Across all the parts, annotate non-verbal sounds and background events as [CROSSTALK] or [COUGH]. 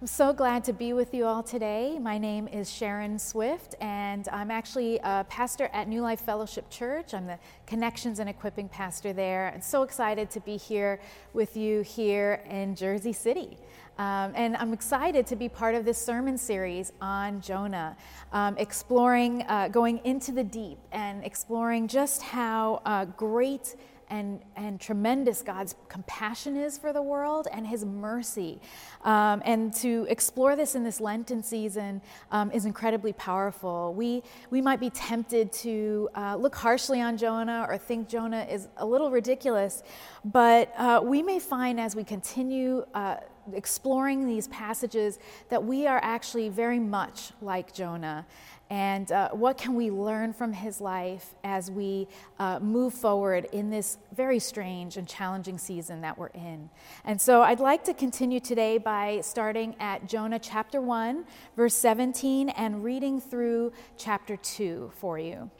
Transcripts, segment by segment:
I'm so glad to be with you all today. My name is Sharon Swift, and I'm actually a pastor at New Life Fellowship Church. I'm the Connections and Equipping Pastor there. and so excited to be here with you here in Jersey City. Um, and I'm excited to be part of this sermon series on Jonah, um, exploring, uh, going into the deep and exploring just how uh, great and, and tremendous God's compassion is for the world and his mercy. Um, and to explore this in this Lenten season um, is incredibly powerful. We, we might be tempted to uh, look harshly on Jonah or think Jonah is a little ridiculous, but uh, we may find as we continue. Uh, exploring these passages that we are actually very much like Jonah. And uh, what can we learn from his life as we uh, move forward in this very strange and challenging season that we're in? And so I'd like to continue today by starting at Jonah chapter 1, verse 17, and reading through chapter 2 for you.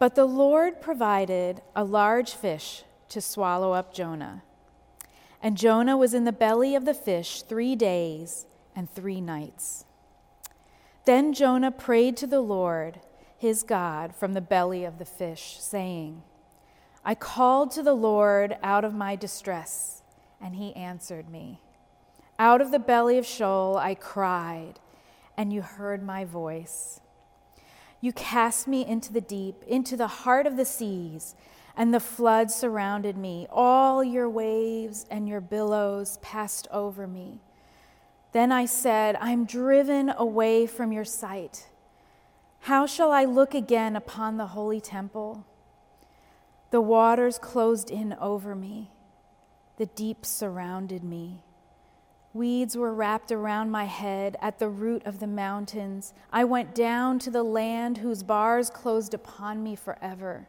But the Lord provided a large fish to swallow up Jonah. And Jonah was in the belly of the fish three days and three nights. Then Jonah prayed to the Lord, his God, from the belly of the fish, saying, I called to the Lord out of my distress, and he answered me. Out of the belly of Sheol I cried, and you heard my voice. You cast me into the deep, into the heart of the seas and the flood surrounded me. All your waves and your billows passed over me. Then I said, I'm driven away from your sight. How shall I look again upon the holy temple? The waters closed in over me, the deep surrounded me. Weeds were wrapped around my head at the root of the mountains. I went down to the land whose bars closed upon me forever.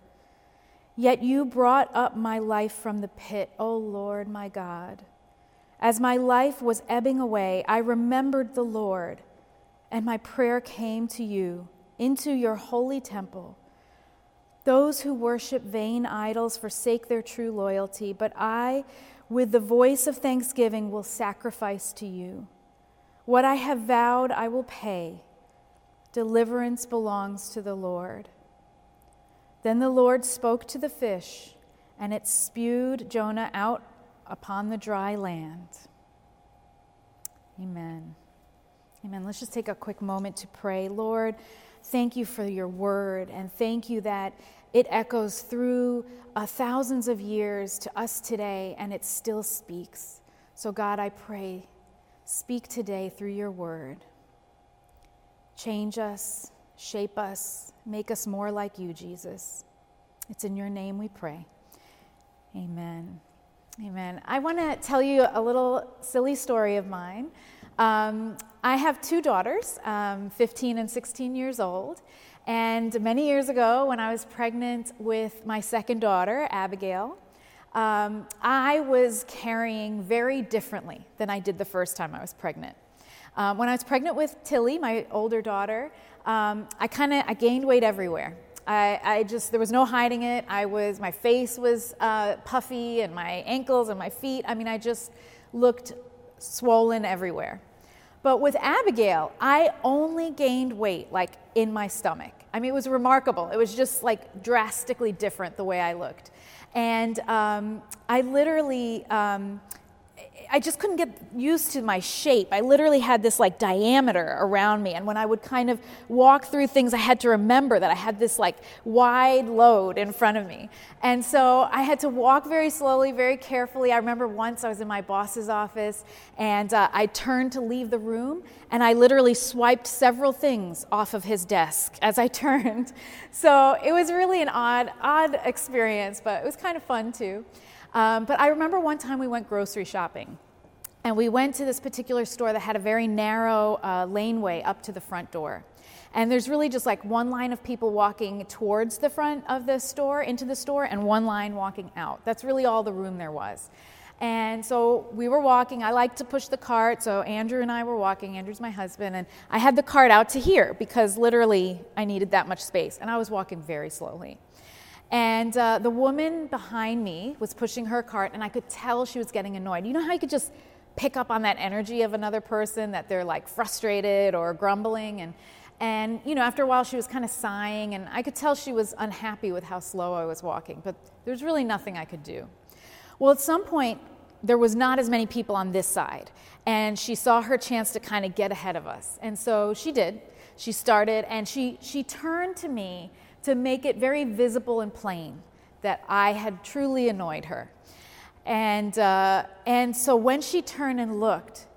Yet you brought up my life from the pit, O Lord my God. As my life was ebbing away, I remembered the Lord, and my prayer came to you into your holy temple. Those who worship vain idols forsake their true loyalty, but I, with the voice of thanksgiving, will sacrifice to you. What I have vowed, I will pay. Deliverance belongs to the Lord. Then the Lord spoke to the fish, and it spewed Jonah out upon the dry land. Amen. Amen. Let's just take a quick moment to pray. Lord, thank you for your word, and thank you that it echoes through uh, thousands of years to us today, and it still speaks. So, God, I pray, speak today through your word. Change us, shape us, make us more like you, Jesus. It's in your name we pray. Amen. Amen. I want to tell you a little silly story of mine. Um, I have two daughters, um, 15 and 16 years old. And many years ago, when I was pregnant with my second daughter, Abigail, um, I was carrying very differently than I did the first time I was pregnant. Um, when I was pregnant with Tilly, my older daughter, um, I kind of I gained weight everywhere. I, I, just there was no hiding it. I was my face was uh, puffy and my ankles and my feet. I mean, I just looked swollen everywhere. But with Abigail, I only gained weight like in my stomach. I mean, it was remarkable. It was just like drastically different the way I looked, and um, I literally. Um, I just couldn't get used to my shape. I literally had this like diameter around me. And when I would kind of walk through things, I had to remember that I had this like wide load in front of me. And so I had to walk very slowly, very carefully. I remember once I was in my boss's office and uh, I turned to leave the room and I literally swiped several things off of his desk as I [LAUGHS] turned. So it was really an odd, odd experience, but it was kind of fun too. Um, but I remember one time we went grocery shopping. And we went to this particular store that had a very narrow uh, laneway up to the front door. And there's really just like one line of people walking towards the front of the store, into the store, and one line walking out. That's really all the room there was. And so we were walking. I like to push the cart, so Andrew and I were walking. Andrew's my husband, and I had the cart out to here because literally I needed that much space. And I was walking very slowly. And uh, the woman behind me was pushing her cart, and I could tell she was getting annoyed. You know how you could just pick up on that energy of another person that they're like frustrated or grumbling. And and you know after a while she was kind of sighing and i could tell she was unhappy with how slow i was walking but there's really nothing i could do. Well at some point there was not as many people on this side and she saw her chance to kind of get ahead of us. And so she did. She started and she she turned to me to make it very visible and plain that i had truly annoyed her and, uh, and so when she turned and looked,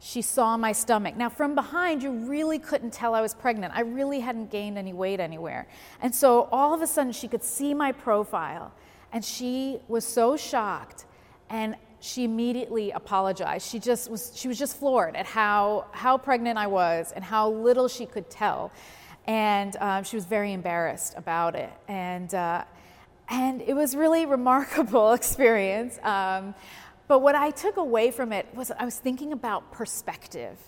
she saw my stomach. Now, from behind, you really couldn't tell I was pregnant. I really hadn't gained any weight anywhere. And so all of a sudden, she could see my profile, and she was so shocked. And she immediately apologized. She just was, she was just floored at how, how pregnant I was and how little she could tell. And um, she was very embarrassed about it. And, uh, and it was really remarkable [LAUGHS] experience. Um, but what I took away from it was I was thinking about perspective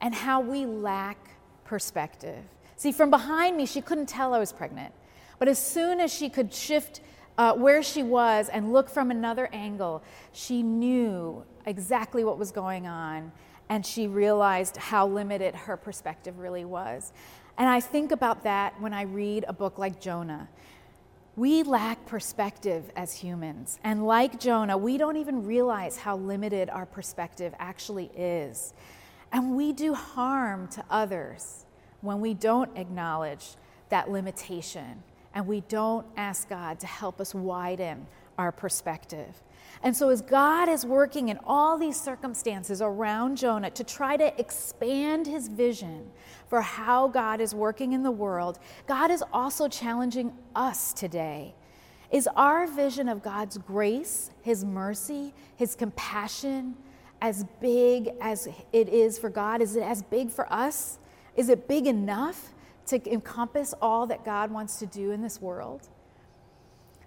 and how we lack perspective. See, from behind me, she couldn't tell I was pregnant. But as soon as she could shift uh, where she was and look from another angle, she knew exactly what was going on and she realized how limited her perspective really was. And I think about that when I read a book like Jonah. We lack perspective as humans. And like Jonah, we don't even realize how limited our perspective actually is. And we do harm to others when we don't acknowledge that limitation and we don't ask God to help us widen our perspective. And so, as God is working in all these circumstances around Jonah to try to expand his vision for how God is working in the world, God is also challenging us today. Is our vision of God's grace, his mercy, his compassion as big as it is for God? Is it as big for us? Is it big enough to encompass all that God wants to do in this world?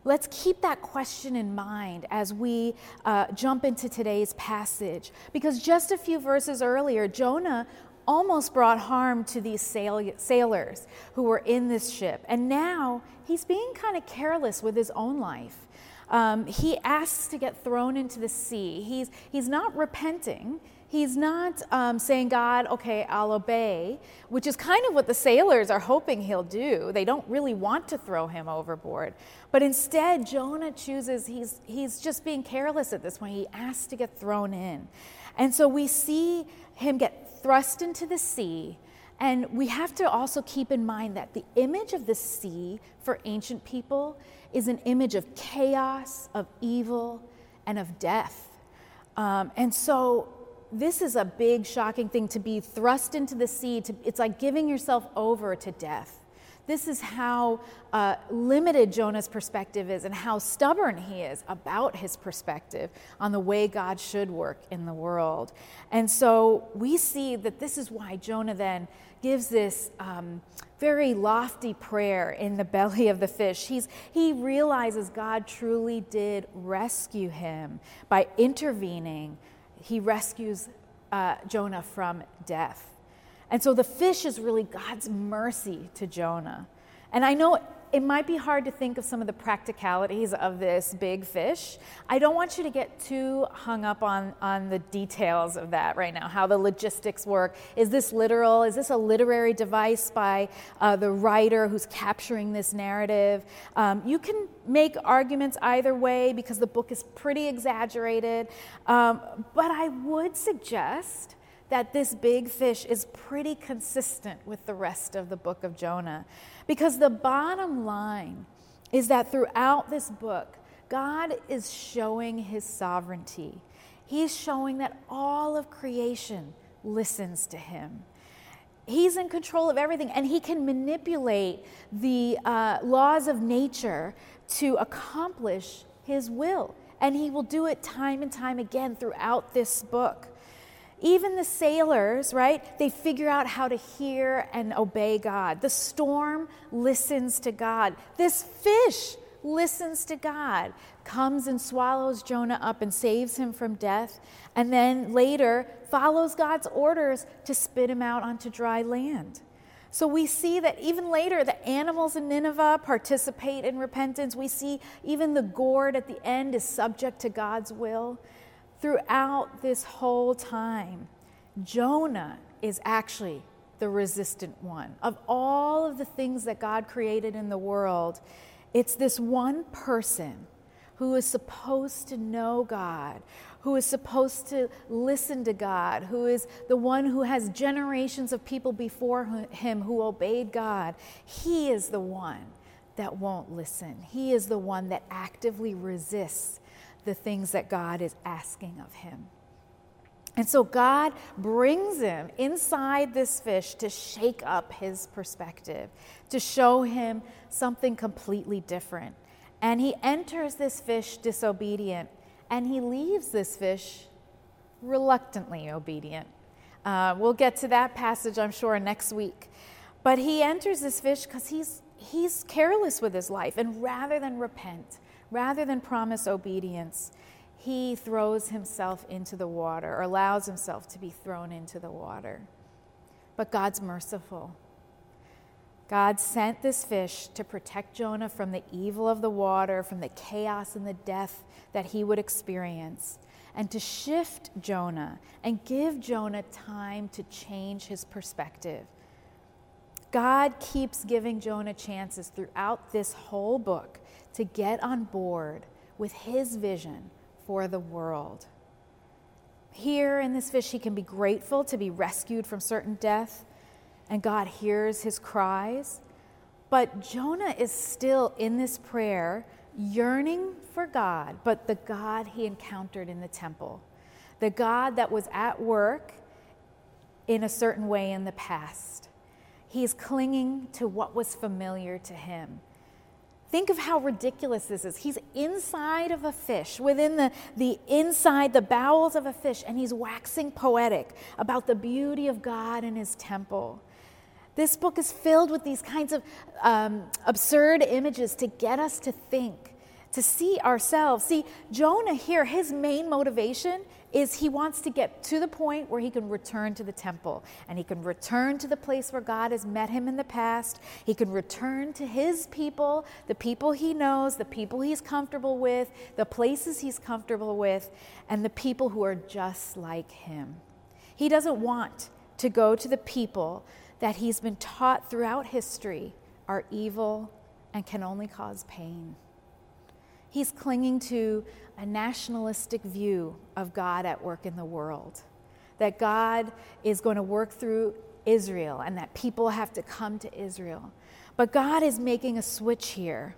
Let's keep that question in mind as we uh, jump into today's passage. Because just a few verses earlier, Jonah almost brought harm to these sail- sailors who were in this ship. And now he's being kind of careless with his own life. Um, he asks to get thrown into the sea. He's, he's not repenting. He's not um, saying, God, okay, I'll obey, which is kind of what the sailors are hoping he'll do. They don't really want to throw him overboard. But instead, Jonah chooses, he's, he's just being careless at this point. He asks to get thrown in. And so we see him get thrust into the sea. And we have to also keep in mind that the image of the sea for ancient people is an image of chaos, of evil, and of death. Um, and so this is a big, shocking thing to be thrust into the sea. To, it's like giving yourself over to death. This is how uh, limited Jonah's perspective is and how stubborn he is about his perspective on the way God should work in the world. And so we see that this is why Jonah then gives this um, very lofty prayer in the [LAUGHS] belly of the fish. He's, he realizes God truly did rescue him by intervening he rescues uh, Jonah from death. And so the fish is really God's mercy to Jonah. And I know it might be hard to think of some of the practicalities of this big fish. I don't want you to get too hung up on, on the details of that right now, how the logistics work. Is this literal? Is this a literary device by uh, the writer who's capturing this narrative? Um, you can make arguments either way because the book is pretty exaggerated. Um, but I would suggest that this big fish is pretty consistent with the rest of the book of Jonah. Because the bottom line is that throughout this book, God is showing his sovereignty. He's showing that all of creation listens to him. He's in control of everything, and he can manipulate the uh, laws of nature to accomplish his will. And he will do it time and time again throughout this book. Even the sailors, right? They figure out how to hear and obey God. The storm listens to God. This fish listens to God, comes and swallows Jonah up and saves him from death, and then later follows God's orders to spit him out onto dry land. So we see that even later, the animals in Nineveh participate in repentance. We see even the gourd at the end is subject to God's will. Throughout this whole time, Jonah is actually the resistant one. Of all of the things that God created in the world, it's this one person who is supposed to know God, who is supposed to listen to God, who is the one who has generations of people before him who obeyed God. He is the one that won't listen. He is the one that actively resists the things that God is asking of him. And so God brings him inside this fish to shake up his perspective, to show him something completely different. And he enters this fish disobedient, and he leaves this fish reluctantly obedient. Uh, we'll get to that passage, I'm sure, next week. But he enters this fish because he's, he's careless with his life. And rather than repent, rather than promise obedience, he throws himself into the water or allows himself to be thrown into the water. But God's merciful. God sent this fish to protect Jonah from the evil of the water, from the chaos and the death that he would experience, and to shift Jonah and give Jonah time to change his perspective. God keeps giving Jonah chances throughout this whole book to get on board with his vision for the world. Here in this fish, he can be grateful to be rescued from certain death and God hears his cries. But Jonah is still in this prayer, yearning for God, but the God he encountered in the temple, the God that was at work in a certain way in the past. He's clinging to what was familiar to him. Think of how ridiculous this is. He's inside of a fish, within the, the inside, the bowels of a fish, and he's waxing poetic about the beauty of God and his temple. This book is filled with these kinds of um, absurd images to get us to think, to see ourselves. See, Jonah here, his main motivation is he wants to get to the point where he can return to the temple and he can return to the place where God has met him in the past. He can return to his people, the people he knows, the people he's comfortable with, the places he's comfortable with, and the people who are just like him. He doesn't want to go to the people that he's been taught throughout history are evil and can only cause pain. He's clinging to a nationalistic view of God at work in the world, that God is going to work through Israel and that people have to come to Israel. But God is making a switch here.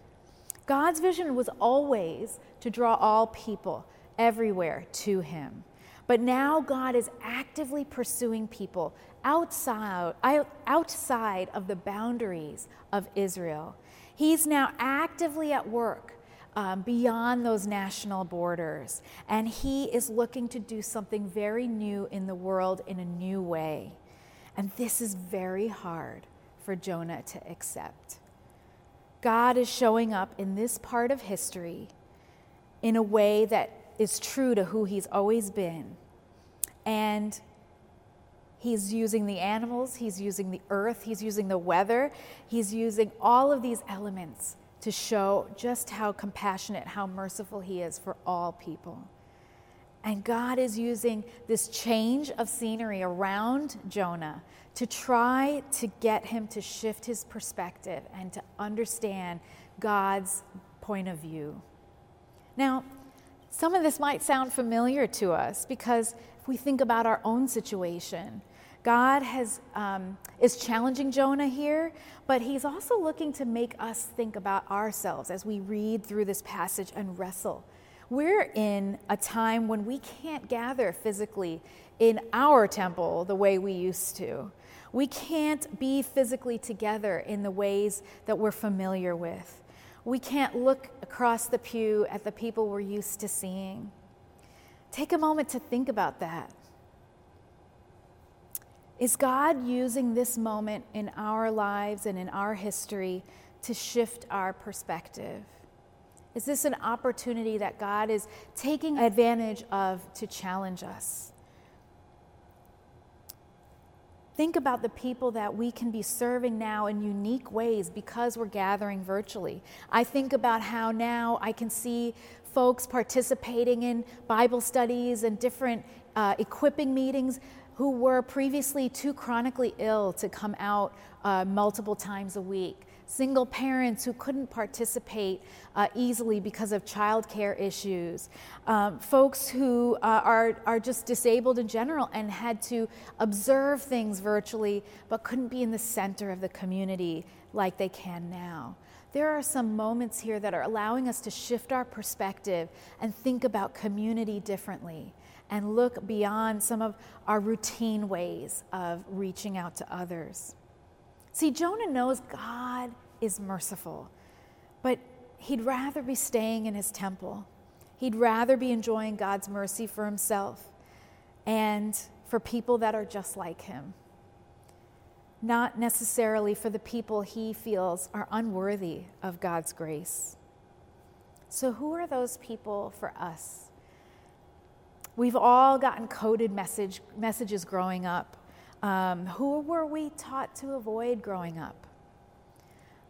God's vision was always to draw all people everywhere to Him. But now God is actively pursuing people outside, outside of the boundaries of Israel. He's now actively at work um, beyond those national borders, and he is looking to do something very new in the world in a new way. And this is very hard for Jonah to accept. God is showing up in this part of history in a way that is true to who he's always been. And he's using the animals, he's using the earth, he's using the weather, he's using all of these elements to show just how compassionate, how merciful he is for all people. And God is using this change of scenery around Jonah to try to get him to shift his perspective and to understand God's point of view. Now, some of this might sound familiar to us because if we think about our own situation, God has, um, is challenging Jonah here, but he's also looking to make us think about ourselves as we read through this passage and wrestle. We're in a time when we can't gather physically in our temple the way we used to. We can't be physically together in the ways that we're familiar with. We can't look across the pew at the people we're used to seeing. Take a moment to think about that. Is God using this moment in our lives and in our history to shift our perspective? Is this an opportunity that God is taking advantage of to challenge us? Think about the people that we can be serving now in unique ways because we're gathering virtually. I think about how now I can see folks participating in Bible studies and different uh, equipping meetings who were previously too chronically ill to come out uh, multiple times a week. Single parents who couldn't participate uh, easily because of childcare issues, um, folks who uh, are, are just disabled in general and had to observe things virtually but couldn't be in the center of the community like they can now. There are some moments here that are allowing us to shift our perspective and think about community differently and look beyond some of our routine ways of reaching out to others. See, Jonah knows God is merciful, but he'd rather be staying in his temple. He'd rather be enjoying God's mercy for himself and for people that are just like him, not necessarily for the people he feels are unworthy of God's grace. So, who are those people for us? We've all gotten coded message, messages growing up um, who were we taught to avoid growing up?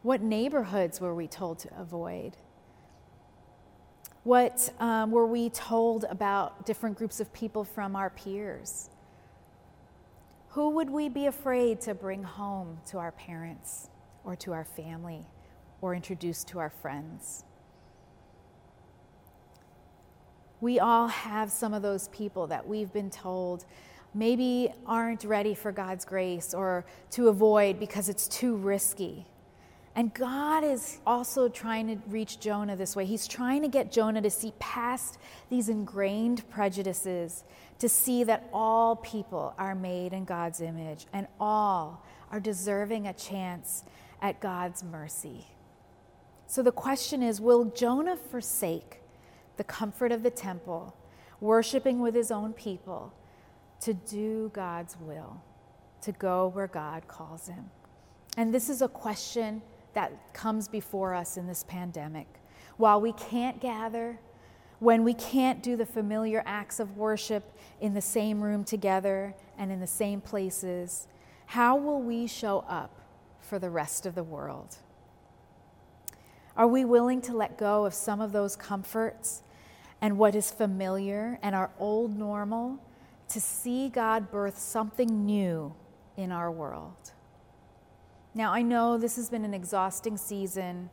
What neighborhoods were we told to avoid? What um, were we told about different groups of people from our peers? Who would we be afraid to bring home to our parents or to our family or introduce to our friends? We all have some of those people that we've been told maybe aren't ready for God's grace or to avoid because it's too risky. And God is also trying to reach Jonah this way. He's trying to get Jonah to see past these ingrained prejudices, to see that all people are made in God's image and all are deserving a chance at God's mercy. So the question is will Jonah forsake the comfort of the temple, worshiping with his own people? to do God's will, to go where God calls him. And this is a question that comes before us in this pandemic. While we can't gather, when we can't do the familiar acts of worship in the same room together and in the same places, how will we show up for the rest of the world? Are we willing to let go of some of those comforts and what is familiar and our old normal to see God birth something new in our world. Now, I know this has been an exhausting season,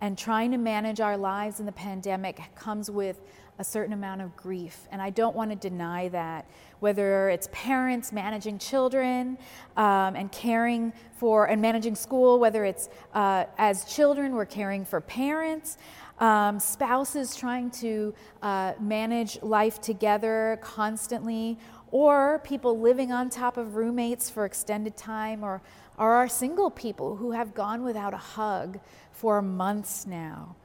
and trying to manage our lives in the pandemic comes with a certain amount of grief, and I don't want to deny that. Whether it's parents managing children um, and caring for and managing school, whether it's uh, as children we're caring for parents, um, spouses trying to uh, manage life together constantly, or people living on top of roommates for extended time, or, or our single people who have gone without a hug for months now.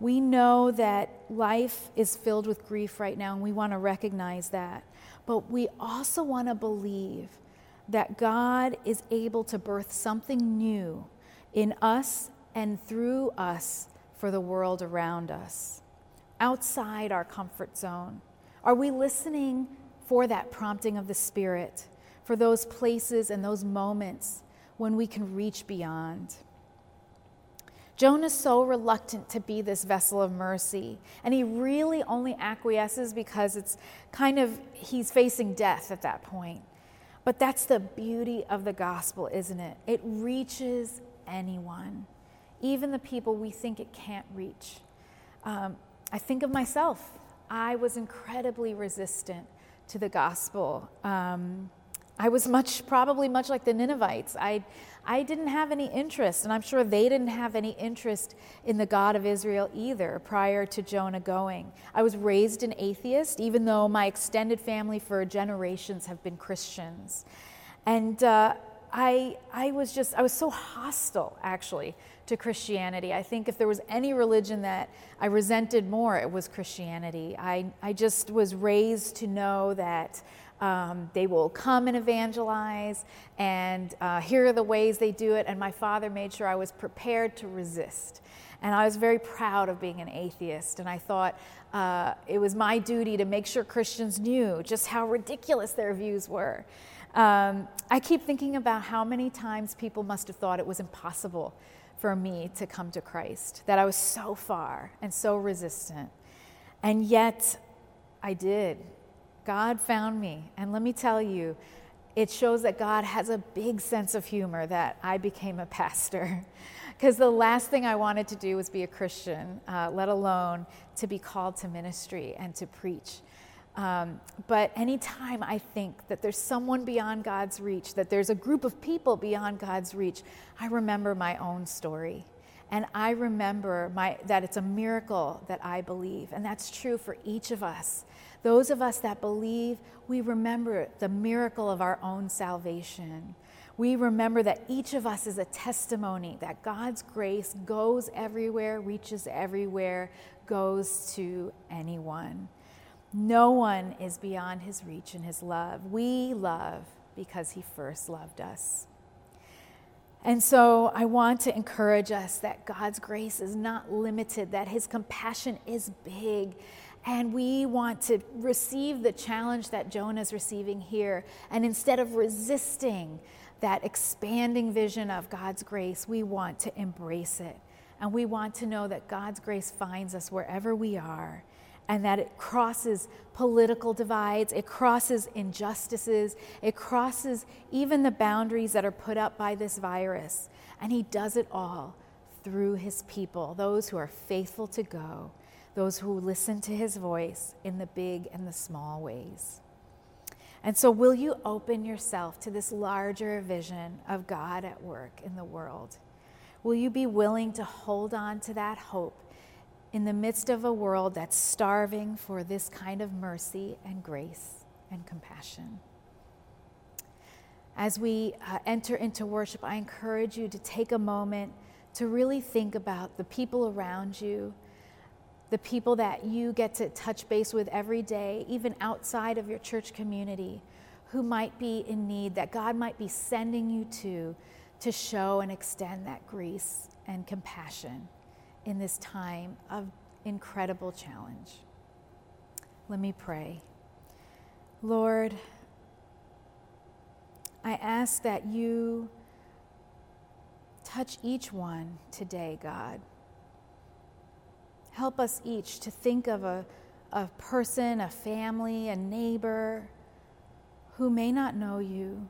We know that life is filled with grief right now, and we want to recognize that. But we also want to believe that God is able to birth something new in us and through us for the world around us, outside our comfort zone. Are we listening for that prompting of the Spirit, for those places and those moments when we can reach beyond. Jonah's so reluctant to be this vessel of mercy, and he really only acquiesces because it's kind of, he's facing death at that point. But that's the beauty of the gospel, isn't it? It reaches anyone, even the people we think it can't reach. Um, I think of myself. I was incredibly resistant to the gospel. Um, I was much, probably much like the Ninevites. I, I didn't have any interest, and I'm sure they didn't have any interest in the God of Israel either prior to Jonah going. I was raised an atheist, even though my extended family for generations have been Christians. And uh, I, I was just, I was so hostile actually to Christianity. I think if there was any religion that I resented more, it was Christianity. I, I just was raised to know that um, they will come and evangelize, and uh, here are the ways they do it. And my father made sure I was prepared to resist. And I was very proud of being an atheist, and I thought uh, it was my duty to make sure Christians knew just how ridiculous their views were. Um, I keep thinking about how many times people must have thought it was impossible for me to come to Christ, that I was so far and so resistant. And yet, I did. God found me. And let me tell you, it shows that God has a big sense of humor that I became a pastor. [LAUGHS] Because the last thing I wanted to do was be a Christian, uh, let alone to be called to ministry and to preach. Um, but anytime I think that there's someone beyond God's reach, that there's a group of people beyond God's reach, I remember my own story. And I remember my, that it's a miracle that I believe. And that's true for each of us. Those of us that believe, we remember the miracle of our own salvation. We remember that each of us is a testimony that God's grace goes everywhere, reaches everywhere, goes to anyone. No one is beyond his reach and his love. We love because he first loved us. And so I want to encourage us that God's grace is not limited, that his compassion is big. And we want to receive the challenge that Jonah is receiving here. And instead of resisting that expanding vision of God's grace, we want to embrace it. And we want to know that God's grace finds us wherever we are and that it crosses political divides, it crosses injustices, it crosses even the boundaries that are put up by this virus. And He does it all through His people, those who are faithful to go, those who listen to His voice in the big and the small ways. And so, will you open yourself to this larger vision of God at work in the world? Will you be willing to hold on to that hope in the midst of a world that's starving for this kind of mercy and grace and compassion. As we uh, enter into worship, I encourage you to take a moment to really think about the people around you, the people that you get to touch base with every day, even outside of your church community, who might be in need, that God might be sending you to to show and extend that grace and compassion in this time of incredible challenge. Let me pray. Lord, I ask that you touch each one today, God. Help us each to think of a, a person, a family, a neighbor who may not know you,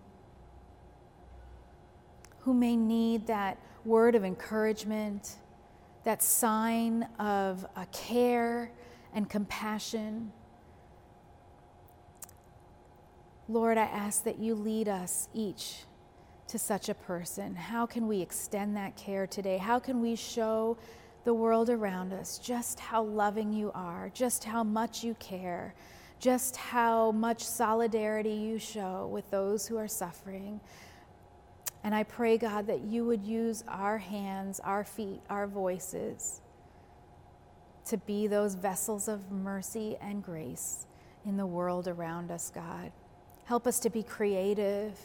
who may need that word of encouragement that sign of a care and compassion. Lord, I ask that you lead us each to such a person. How can we extend that care today? How can we show the world around us just how loving you are, just how much you care, just how much solidarity you show with those who are suffering? And I pray, God, that you would use our hands, our feet, our voices to be those vessels of mercy and grace in the world around us, God. Help us to be creative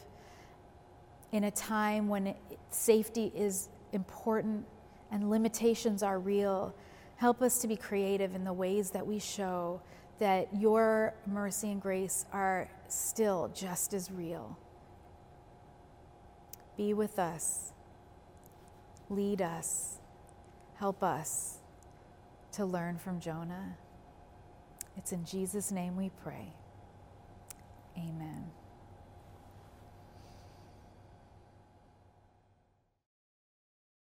in a time when safety is important and limitations are real. Help us to be creative in the ways that we show that your mercy and grace are still just as real. Be with us. Lead us. Help us to learn from Jonah. It's in Jesus' name we pray. Amen.